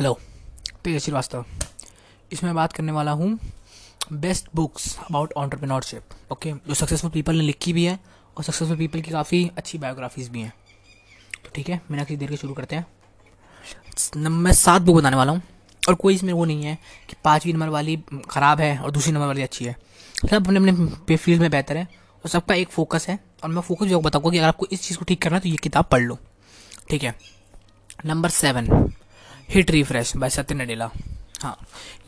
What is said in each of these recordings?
Hello तेज श्रीवास्तव इसमें बात करने वाला हूँ best books about entrepreneurship okay जो सक्सेसफुल पीपल ने लिखी भी है और सक्सेसफुल पीपल की काफ़ी अच्छी बायोग्राफीज भी हैं। तो ठीक है बिना किसी देर के शुरू करते हैं। मैं सात बुक बताने वाला हूँ और कोई इसमें वो नहीं है कि पाँचवीं नंबर वाली ख़राब है और दूसरी नंबर वाली अच्छी है। सब अपने अपने फ़ील्ड में बेहतर है और सबका एक फोकस है और मैं फोकस जो बताऊँगा कि अगर आपको इस चीज़ को ठीक करना है तो ये किताब पढ़ लो। ठीक है। Number seven hit refresh by Satya Nadella हाँ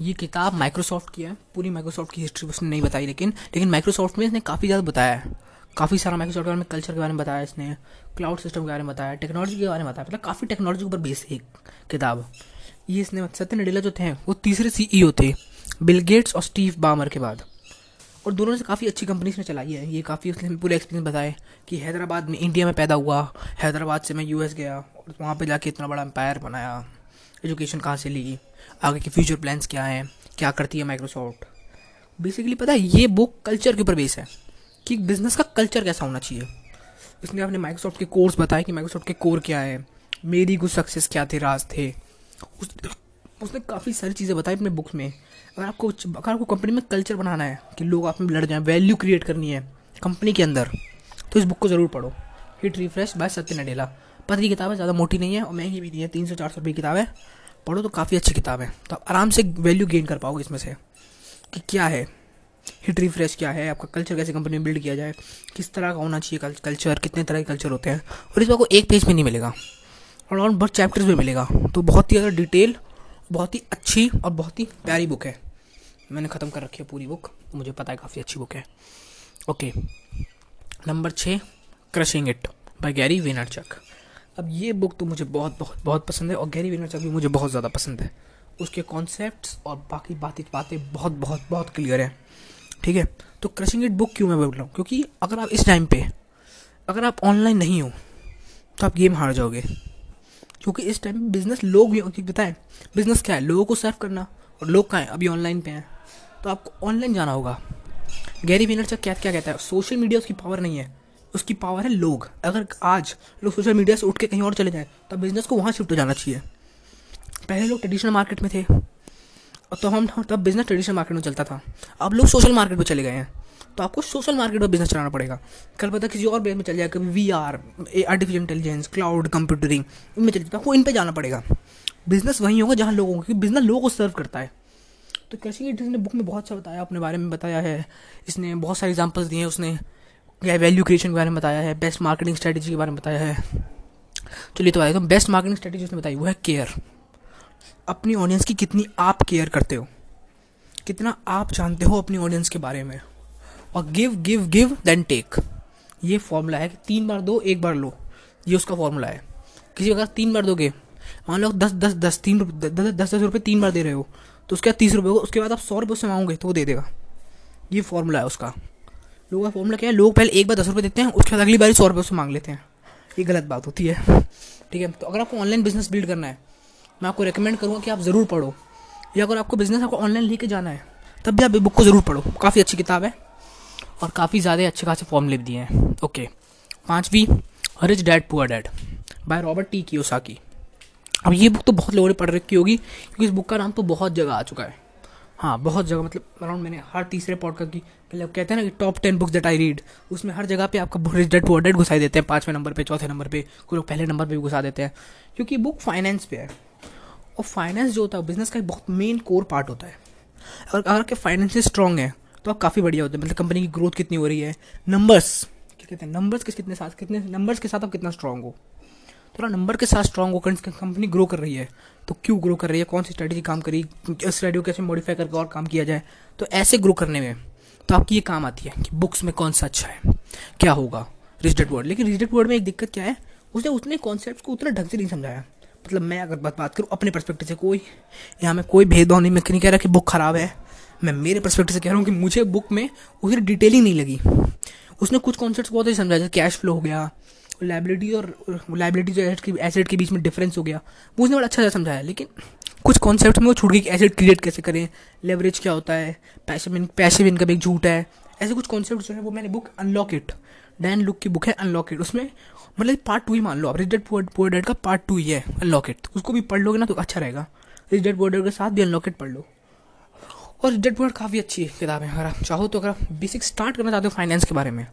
ये किताब माइक्रोसॉफ्ट की है, पूरी माइक्रोसॉफ्ट की हिस्ट्री उसने नहीं बताई, लेकिन लेकिन माइक्रोसॉफ्ट में इसने काफ़ी ज़्यादा बताया है। काफ़ी सारा माइक्रोसॉफ्ट के बारे में कल्चर के बारे में बताया इसने क्लाउड सिस्टम के बारे में बताया टेक्नोलॉजी के बारे में बताया मतलब काफ़ी टेक्नोलॉजी के ऊपर बेस है किताब। ये इसने सत्य नडेला जो थे, वो तीसरे सी थे बिल गेट्स और स्टीव बामर के बाद। और दोनों से काफ़ी अच्छी कंपनीज़ में चलाई है, ये काफ़ी उसने पूरे एक्सपीरियंस बताए कि हैदराबाद में इंडिया में पैदा हुआ, हैदराबाद से मैं यूएस गया, और वहाँ पे जाके इतना बड़ा एम्पायर बनाया। एजुकेशन कहाँ से ली? आगे के फ्यूचर प्लान्स क्या हैं? क्या करती है माइक्रोसॉफ्ट बेसिकली पता है ये बुक कल्चर के ऊपर बेस है कि बिज़नेस का कल्चर कैसा होना चाहिए। इसने अपने माइक्रोसॉफ्ट के कोर्स बताए कि माइक्रोसॉफ्ट के कोर क्या है मेरी कुछ सक्सेस क्या थे राज थे। उस, उसने काफ़ी सारी चीज़ें बताई अपने बुक में। अगर आपको अगर आपको कंपनी में कल्चर बनाना है कि लोग आप में लड़ जाएँ वैल्यू क्रिएट करनी है कंपनी के अंदर तो इस बुक को ज़रूर पढ़ो। Hit refresh by Satya Nadella पतली किताब है, ज़्यादा मोटी नहीं है और महँगी भी नहीं है, तीन सौ, चार सौ रुपये किताब है। पढ़ो तो काफ़ी अच्छी किताब है। तो आप आराम से वैल्यू गेन कर पाओगे इसमें से कि क्या है? हिट रिफ्रेश क्या है? आपका कल्चर कैसे कंपनी में बिल्ड किया जाए? किस तरह का होना चाहिए कल्चर कितने तरह के कल्चर होते हैं? और इस बार को एक पेज में नहीं मिलेगा। और और बहुत चैप्टर्स में मिलेगा। तो बहुत ही ज़्यादा डिटेल बहुत ही अच्छी और बहुत ही प्यारी बुक है। मैंने ख़त्म कर रखी है पूरी बुक मुझे पता है काफ़ी अच्छी बुक है। ओके नंबर छः crushing it by Gary Vaynerchuk अब ये बुक तो मुझे बहुत बहुत बहुत पसंद है और गैरी वेनरचक भी मुझे बहुत ज़्यादा पसंद है। उसके कॉन्सेप्ट्स और बाकी बातें बातें बहुत बहुत बहुत क्लियर हैं। ठीक है? तो क्रशिंग इट बुक क्यों मैं बोल रहा हूँ? क्योंकि अगर आप इस टाइम पे, अगर आप ऑनलाइन नहीं हो तो आप गेम हार जाओगे। क्योंकि इस टाइम बिज़नेस लोग भी बताएँ बिज़नेस क्या है? लोगों को सर्व करना और लोग कहाँ हैं? अभी ऑनलाइन पे हैं। तो आपको ऑनलाइन जाना होगा। गैरी विनर क्या क्या कहता है? सोशल मीडिया उसकी पावर नहीं है। उसकी पावर है लोग। अगर आज लोग सोशल मीडिया से उठ के कहीं और चले जाएँ तो बिज़नेस को वहाँ शिफ्ट हो जाना चाहिए। पहले लोग ट्रेडिशनल मार्केट में थे। और तो हम, तब बिज़नेस ट्रेडिशनल मार्केट में चलता था। अब लोग सोशल मार्केट में चले गए हैं। तो आपको सोशल मार्केट में बिज़नेस चलाना पड़ेगा। कल पता किसी और बेस में चल जाए, कभी V R artificial intelligence cloud computing इनमें चल जाता आपको इन पर जाना पड़ेगा। बिज़नेस वहीं होगा जहाँ लोगों को बिज़नेस लोगों को सर्व करता है। तो कैसे ने बुक में बहुत सा बताया, अपने बारे में बताया है, इसने बहुत सारे एग्जाम्पल्स दिए हैं उसने। या वैल्यू क्रिएशन के बारे में बताया है बेस्ट मार्केटिंग स्ट्रेटेजी के बारे में बताया है। चलिए तो आए तो बेस्ट मार्केटिंग स्ट्रेटेजी उसने बताई वो है केयर अपनी ऑडियंस की कितनी आप केयर करते हो? कितना आप जानते हो अपनी ऑडियंस के बारे में? और give give give then take ये फॉर्मूला है कि तीन बार दो, एक बार लो। ये उसका फॉर्मूला है। किसी अगर तीन बार दोगे, मान लो दस दस दस, तीन दस दस रुपये तीन बार दे रहे हो तो उसके बाद तीस रुपये उसके बाद आप सौ रुपये उससे मांगोगे तो वो दे देगा। ये फॉर्मूला है उसका। लोगों का फॉर्मूला क्या है लोग पहले एक बार दस रुपये देते हैं, उसके बाद अगली बार सौ रुपये उससे मांग लेते हैं। ये गलत बात होती है। ठीक है? तो अगर आपको ऑनलाइन बिज़नेस बिल्ड करना है, मैं आपको रिकमेंड करूँगा कि आप ज़रूर पढ़ो। या अगर आपको बिज़नेस आपको ऑनलाइन लेके जाना है, तब भी आप बुक को ज़रूर पढ़ो। काफ़ी अच्छी किताब है और काफ़ी ज़्यादा अच्छे खासे फॉर्मूले भी दिए हैं। ओके पाँचवीं rich dad poor dad by Robert T की अब ये बुक तो बहुत लोगों ने पढ़ रखी होगी, क्योंकि इस बुक का नाम तो बहुत जगह आ चुका है। हाँ बहुत जगह मतलब अराउंड मैंने हर तीसरे पॉडकास्ट की मतलब कहते हैं ना कि top ten books that I read उसमें हर जगह पे आपका रिच डेट पुअर डेट घुसा देते हैं, पाँचवें नंबर पे, चौथे नंबर पे, कोई लोग पहले नंबर पे भी घुसा देते हैं। क्योंकि बुक फाइनेंस पे है, और फाइनेंस जो होता है बिज़नेस का एक बहुत मेन कोर पार्ट होता है। अगर अगर आपके फाइनेंस स्ट्रॉन्ग है तो आप काफ़ी बढ़िया होते हैं मतलब कंपनी की ग्रोथ कितनी हो रही है नंबर्स क्या कहते हैं नंबर्स के कितने साथ, कितने नंबर्स के साथ आप कितना स्ट्रॉन्ग हो। थोड़ा नंबर के साथ स्ट्रॉन्ग होकर कंपनी ग्रो कर रही है। तो क्यों ग्रो कर रही है? कौन सी स्ट्रेटेजी काम करी? स्ट्रेटेजी को कैसे मॉडिफाई करके और काम किया जाए? तो ऐसे ग्रो करने में तो आपकी ये काम आती है कि बुक्स में कौन सा अच्छा है, क्या होगा? रिजडेड वर्ड लेकिन रिजडेड वर्ड में एक दिक्कत क्या है? उसने उसने कॉन्सेप्ट को उतना ढंग से नहीं समझाया। मतलब मैं अगर बात बात करूँ अपने परस्पेक्टिव से, कोई, यहाँ में कोई भेदभाव नहीं, मैं नहीं कह रहा कि बुक ख़राब है। मैं मेरे परस्पेक्टिव से कह रहा हूँ कि मुझे बुक में उसे डिटेलिंग नहीं लगी। उसने कुछ कॉन्सेप्ट बहुत ही समझाया कैश फ्लो हो गया लाइबिलिटी और लाइबिलिटी जो एसेट एसेट के बीच में डिफरेंस हो गया। वो उसने बड़ा अच्छा समझाया, लेकिन कुछ कॉन्सेप्ट में वो छूट गई कि एसेट क्रिएट कैसे करें लेवरेज क्या होता है पैसिव पैसिव इनकम एक झूठ है। ऐसे कुछ कॉन्सेप्ट जो है, वो मैंने book unlock it Dan Lok की बुक है अनलॉक इट उसमें मतलब पार्ट टू ही मान लो आप रिच पुअर डेड का पार्ट टू ही है अनलॉक इट उसको भी पढ़ लोगे ना तो अच्छा रहेगा। रिच पुअर डैड के साथ भी अनलॉकेड पढ़ लो। और डैड पुअर काफ़ी अच्छी किताब है। अगर आप चाहो तो अगर आप बेसिक स्टार्ट करना चाहते हो फाइनेंस के बारे में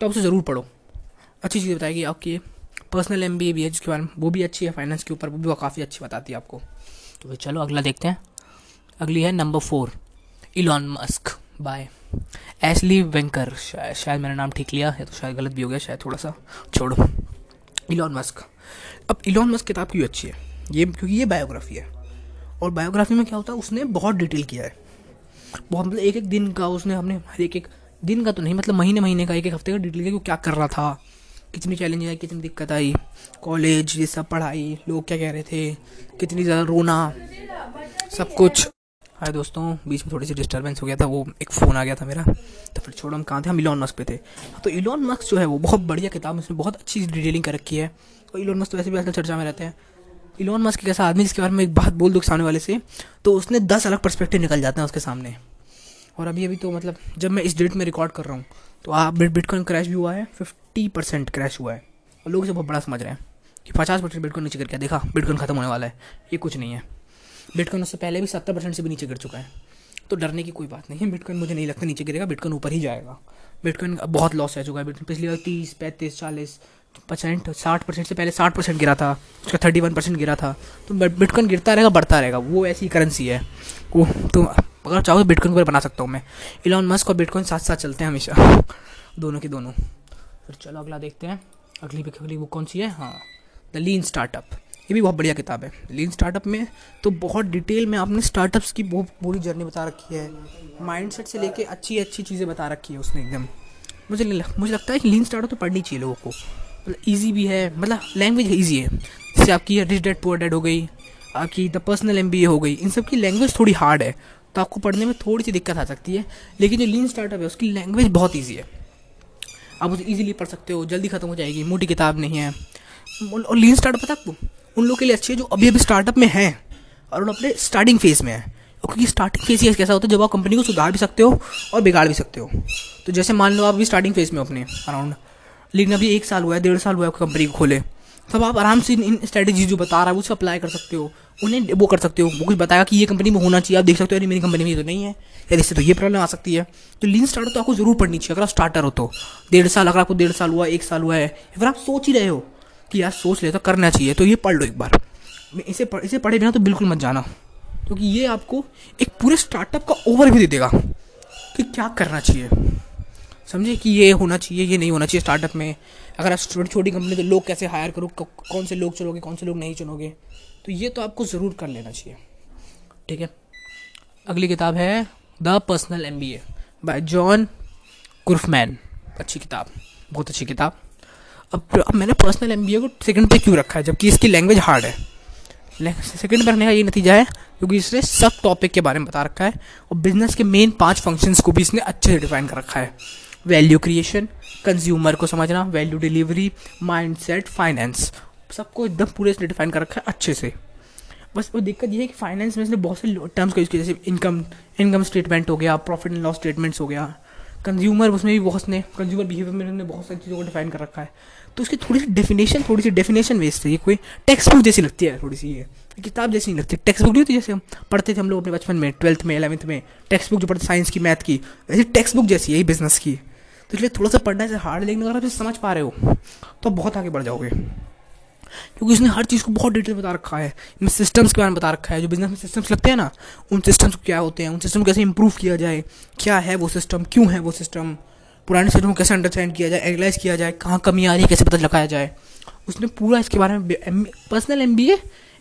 तो आप उसे ज़रूर पढ़ो। अच्छी चीज़ बताएगी आपकी। पर्सनल एमबीए भी है, जिसके बारे में वो भी अच्छी है फाइनेंस के ऊपर वो भी काफ़ी अच्छी बताती है आपको। तो फिर चलो, अगला देखते हैं। अगली है number four Elon Musk by Ashlee Wenkar शायद शायद मैंने नाम ठीक लिया है तो शायद गलत भी हो गया, शायद थोड़ा सा छोड़ो। इलॉन मस्क अब इलॉन मस्क किताब क्यों अच्छी है? ये, क्योंकि ये बायोग्राफी है। और बायोग्राफी में क्या होता है, उसने बहुत डिटेल किया है। बहुत मतलब एक एक दिन का उसने हमने, हर एक एक दिन का तो नहीं मतलब महीने महीने का एक एक हफ़्ते का डिटेल किया क्या कर रहा था। कितनी चैलेंज आई कितनी दिक्कत आई? कॉलेज ये सब पढ़ाई, लोग क्या कह रहे थे? कितनी ज़्यादा रोना, सब कुछ। हाय दोस्तों, बीच में थोड़ी सी डिस्टर्बेंस हो गया था, वो एक फ़ोन आ गया था मेरा। तो फिर छोड़ो, हम कहाँ थे? हम इलॉन मस्क पे थे। तो इलॉन मस्क जो है, वो बहुत बढ़िया किताब, उसने बहुत अच्छी डिटेलिंग कर रखी है। और इलॉन मस्क तो वैसे भी आजकल चर्चा में रहते हैं। इलॉन मस्क एक ऐसा आदमी जिसके बारे में एक बात बोल दो सामने वाले से तो उसने दस अलग परस्पेक्टिव निकल जाते हैं उसके सामने। और अभी अभी तो मतलब जब मैं इस डेट में रिकॉर्ड कर रहा हूँ तो आप बिटकॉइन क्रैश भी हुआ है फिफ्टी परसेंट क्रैश हुआ है। और लोग इसे बहुत बड़ा समझ रहे हैं कि पचास परसेंट बिटकॉइन नीचे गया। देखा बिटकॉइन खत्म होने वाला है। ये कुछ नहीं है। बिटकॉइन उससे पहले भी सत्तर परसेंट से भी नीचे गिर चुका है। तो डरने की कोई बात नहीं है। बिटकॉइन मुझे नहीं लगता नीचे गिरेगा। बिटकॉइन ऊपर ही जाएगा। बिटकॉइन बहुत लॉस रह चुका है। बिटकॉइन पिछली बार तीस, पैंतीस, चालीस परसेंट साठ परसेंट से पहले साठ परसेंट गिरा था। उसका थर्टी वन परसेंट गिरा था। तो बिटकॉइन गिरता रहेगा, बढ़ता रहेगा। वो ऐसी करेंसी है। वो तो अगर चाहो तो बिटकॉइन पर बना सकता हूँ मैं। इलॉन मस्क और बिटकॉइन साथ साथ चलते हैं हमेशा। दोनों के दोनों। फिर चलो अगला देखते हैं। अगली अगली बुक कौन सी है? हाँ। द लीन स्टार्टअप ये भी बहुत बढ़िया किताब है। लीन स्टार्टअप में तो बहुत डिटेल में आपने स्टार्टअप्स की बहुत पूरी जर्नी बता रखी है। माइंडसेट से लेके अच्छी अच्छी चीज़ें बता रखी है उसने एकदम। मुझे मुझे लगता है कि लीन स्टार्टअप तो पढ़नी चाहिए लोगों को। मतलब ईजी भी है मतलब लैंग्वेज ईजी है। जैसे आपकी रिच डेड पुअर डेड हो गई, आपकी द पर्सनल एमबीए हो गई, इन सब की लैंग्वेज थोड़ी हार्ड है। तो आपको पढ़ने में थोड़ी सी दिक्कत आ सकती है, लेकिन जो लीन स्टार्टअप है, उसकी लैंग्वेज बहुत ईजी है। आप उसे ईजिली पढ़ सकते हो, जल्दी खत्म हो जाएगी, मोटी किताब नहीं है। और लीन स्टार्टअप पता आपको, उन लोगों के लिए अच्छी है जो अभी अभी स्टार्टअप में हैं और उन अपने स्टार्टिंग फ़ेज़ में है। क्योंकि स्टार्टिंग फ़ेज़ ही कैसा होता है, जब आप कंपनी को सुधार भी सकते हो और बिगाड़ भी सकते हो। तो जैसे मान लो आप अभी स्टार्टिंग फ़ेज़ में अपने अराउंड लेकिन अभी एक साल हुआ है, डेढ़ साल हुआ है कंपनी को खोले। तब आप आराम से इन स्ट्रेटेजी जो बता रहा है उसे अप्लाई कर सकते हो। उन्हें वो कर सकते हो। वो कुछ बताया कि ये कंपनी में होना चाहिए। आप देख सकते हो अरे मेरी कंपनी में ये तो नहीं है। या इससे तो ये प्रॉब्लम आ सकती है। तो लीन स्टार्टर तो आपको ज़रूर पढ़नी चाहिए। अगर आप स्टार्टर हो तो। डेढ़ साल अगर आपको डेढ़ साल हुआ एक साल हुआ है अगर आप सोच ही रहे हो कि यार सोच ले तो करना चाहिए तो ये पढ़ लो एक बार। इसे पढ़, इसे पढ़े बिना तो बिल्कुल मत जाना। क्योंकि ये आपको एक पूरे स्टार्टअप का ओवरव्यू दे देगा कि क्या करना चाहिए। समझे कि ये होना चाहिए, ये नहीं होना चाहिए स्टार्टअप में। अगर आप छोटी छोटी कंपनी तो लोग कैसे हायर करो? कौन से लोग चुनोगे कौन से लोग नहीं चुनोगे तो ये तो आपको ज़रूर कर लेना चाहिए। ठीक है? अगली किताब है the personal M B A by John Kaufman अच्छी किताब, बहुत अच्छी किताब। अब अब मैंने पर्सनल एम बी ए को सेकंड पे क्यों रखा है? जबकि इसकी लैंग्वेज हार्ड है। सेकंड पे रखने का ये नतीजा है, क्योंकि इसने सब टॉपिक के बारे में बता रखा है और बिज़नेस के मेन पाँच फ़ंक्शंस को भी इसने अच्छे से डिफाइन कर रखा है। वैल्यू क्रिएशन कंज्यूमर को समझना value delivery mindset finance सबको एकदम पूरे से डिफाइन कर रखा है अच्छे से। बस वो दिक्कत ये है कि फाइनेंस में इसने बहुत से टर्म्स का यूज़ किया, जैसे इनकम इनकम स्टेटमेंट हो गया प्रॉफिट एंड लॉस स्टेटमेंट्स हो गया। कंज्यूमर उसमें भी बहुत ने कंज्यूमर बिहेवियर में उन्होंने बहुत सारी चीज़ों को डिफाइन कर रखा है। तो उसकी थोड़ी सी डेफिनेशन थोड़ी सी डेफिनेशन वेस्ट है। ये कोई टेक्स्ट बुक जैसी लगती है, थोड़ी सी ये। किताब जैसी नहीं लगती। टेक्स्ट बुक नहीं होती जैसे हम पढ़ते थे हम लोग अपने बचपन में ट्वेल्थ में इलेवंथ में। टेक्स्ट बुक जो पढ़ते साइंस की मैथ की वैसे टेक्स्ट बुक जैसी है बिज़नेस की। तो इसलिए थोड़ा सा पढ़ना है हार्ड लेकिन अगर आप इसे समझ पा रहे हो तो बहुत आगे बढ़ जाओगे। क्योंकि उसने हर चीज़ को बहुत डिटेल बता रखा है इनमें सिस्टम्स के बारे में बता रखा है। जो बिज़नेस में सिस्टम्स लगते हैं ना, उन सिस्टम्स को क्या होते हैं, उन सिस्टम को कैसे इंप्रूव किया जाए, क्या है वो सिस्टम क्यों है वो सिस्टम पुराने सिस्टम को कैसे अंडरस्टैंड किया जाए एनालाइज किया जाए, कहाँ कमी आ रही है, कैसे पता लगाया जाए। उसने पूरा इसके बारे में पर्सनल एमबीए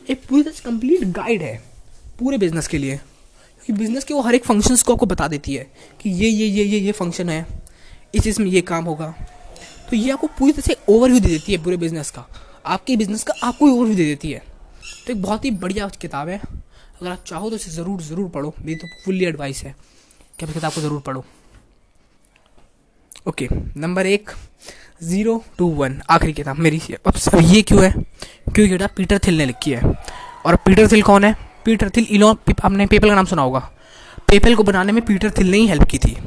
एक पूरी तरह से कंप्लीट गाइड है, पूरे बिज़नेस के लिए। क्योंकि बिज़नेस के वो हर एक फ़ंक्शंस को आपको बता देती है कि ये ये ये ये ये फ़ंक्शन है। इस चीज़ में ये काम होगा। तो ये आपको पूरी तरह से ओवरव्यू दे देती है पूरे बिज़नेस का। आपके बिज़नेस का आपको ओवरव्यू दे देती है। तो एक बहुत ही बढ़िया किताब है। अगर आप चाहो तो इसे ज़रूर ज़रूर पढ़ो। मेरी तो फुल्ली एडवाइस है कि आप किताब को ज़रूर पढ़ो। ओके नंबर एक ज़ीरो टू वन आखिरी किताब मेरी। अब सब ये क्यों है? क्योंकि किताब पीटर थिल ने लिखी है। और पीटर थिल कौन है? पीटर थिल इलॉन आपने पेपल का नाम सुना होगा। पेपल को बनाने में पीटर थिल ने ही हेल्प की थी।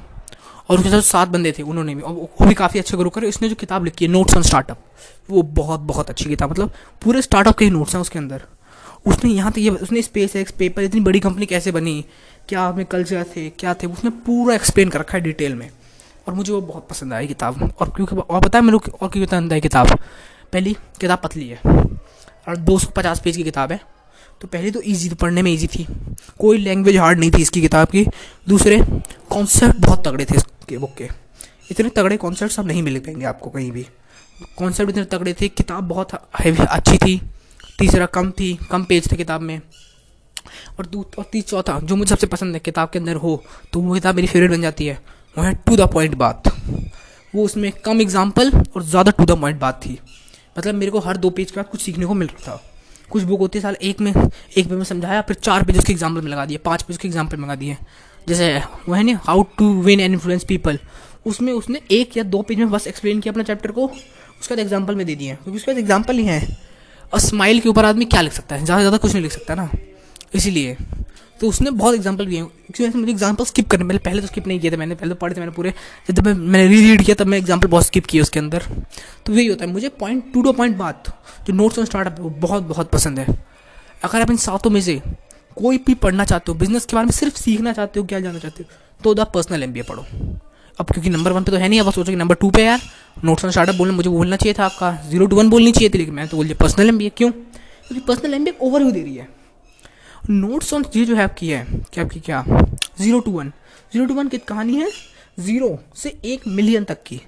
और उसके साथ सात बंदे थे उन्होंने भी। और वो भी काफ़ी अच्छे गुरु करे। इसने जो किताब लिखी है नोट्स ऑन स्टार्टअप वो बहुत बहुत अच्छी किताब। मतलब पूरे स्टार्टअप के ही नोट्स हैं उसके अंदर। उसने यहाँ तक ये उसने स्पेस एक्स पेपर, इतनी बड़ी कंपनी कैसे बनी? क्या हमें कल्चर थे, क्या थे? उसने पूरा एक्सप्लेन कर रखा है डिटेल में। और मुझे वो बहुत पसंद आई किताब। और क्योंकि और बताया मेरे को और क्यों पसंद आई किताब? पहली, किताब पतली है। और दो सौ पचास पेज की किताब है। तो पहले तो इजी तो पढ़ने में इजी थी। कोई लैंग्वेज हार्ड नहीं थी इसकी किताब की। दूसरे कॉन्सेप्ट बहुत तगड़े थे। इसके बुक के इतने तगड़े कॉन्सेप्ट अब नहीं मिल पाएँगे आपको कहीं भी। कॉन्सेप्ट इतने तगड़े थे, किताब बहुत हैवी अच्छी थी। तीसरा कम थी, कम पेज थे किताब में। और दू, और तीस, चौथा, जो मुझे सबसे पसंद है, किताब के अंदर हो तो वो किताब मेरी फेवरेट बन जाती है। वो है टू द पॉइंट बात वो उसमें कम एग्ज़ाम्पल और ज़्यादा टू द पॉइंट बात थी। मतलब मेरे को हर दो पेज के बाद कुछ सीखने को मिल रहा था। कुछ बुक होती है, साल एक में एक में समझाया, फिर चार पेज उसके एग्ज़ाम्पल में लगा दिए, पाँच पेज के एग्ज़ाम्पल में लगा दिए। जैसे वो है ना how to win and influence people उसमें उसने एक या दो पेज में बस एक्सप्लेन किया अपना चैप्टर को, उसके बाद एग्ज़ाम्पल में दे दिए। क्योंकि उसके बाद एग्ज़ाम्पल ही है। और स्माइल के ऊपर आदमी क्या लिख सकता है? ज़्यादा से ज़्यादा कुछ नहीं लिख सकता ना। इसीलिए। तो उसने बहुत एग्ज़ाम्पल दिए। क्योंकि मुझे एग्ज़ाम्पल स्किप करने पहले पहले तो स्किप नहीं किए थे, मैंने पहले तो पढ़े थे, मैंने पूरे, जब मैं, मैंने री रीड किया, तब मैं एग्ज़ाम्पल बहुत स्किप किया उसके अंदर। तो यही होता है। मुझे पॉइंट टू टू पॉइंट बात, जो नोट्स ऑन स्टार्टअप है, वो बहुत बहुत पसंद है। अगर आप इन सातों में से कोई भी पढ़ना चाहते हो बिज़नेस के बारे में सिर्फ़ सीखना चाहते हो, क्या जानना चाहते हो तो द पर्सनल एमबीए पढ़ो। अब क्योंकि नंबर वन पे तो है नहीं, अब सोचो कि नंबर टू पे यार। नोट्स ऑन स्टार्टअप बोलना, मुझे बोलना चाहिए था आपका। ज़ीरो टू वन बोलनी चाहिए थी, लेकिन मैं तो बोलिए पर्सनल एम क्यों? क्योंकि पर्सनल एम बी ओवरव्यू दे रही है। नोट्स ऑन ये जो है आपकी है क्या आपकी क्या? Zero to one zero to one की कहानी है ज़ीरो से एक मिलियन तक की।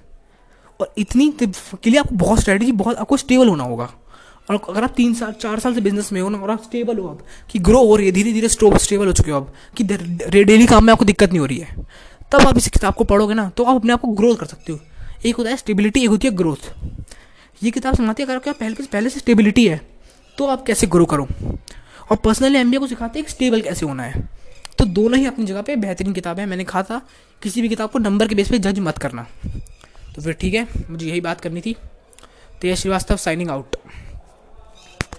और इतनी के लिए आपको बहुत स्ट्रेटजी बहुत आपको स्टेबल होना होगा। और अगर आप तीन साल, चार साल से बिज़नेस में हो ना, और आप स्टेबल हो आप कि ग्रो हो रही है धीरे धीरे स्टेबल हो चुके हो अब, कि डेली काम में आपको दिक्कत नहीं हो रही है, तब आप इस किताब को पढ़ोगे ना तो आप अपने आप को ग्रोथ कर सकते हो। एक होता है स्टेबिलिटी एक होती है ग्रोथ ये किताब समझाती है, अगर क्या पहले पहले से स्टेबिलिटी है तो आप कैसे ग्रो करो? और पर्सनली एमबीए को सिखाते हैं स्टेबल कैसे होना है। तो दोनों ही अपनी जगह पे बेहतरीन किताब है, मैंने कहा था, किसी भी किताब को नंबर के बेस पे जज मत करना। तो फिर ठीक है, मुझे यही बात करनी थी। तेज श्रीवास्तव साइनिंग आउट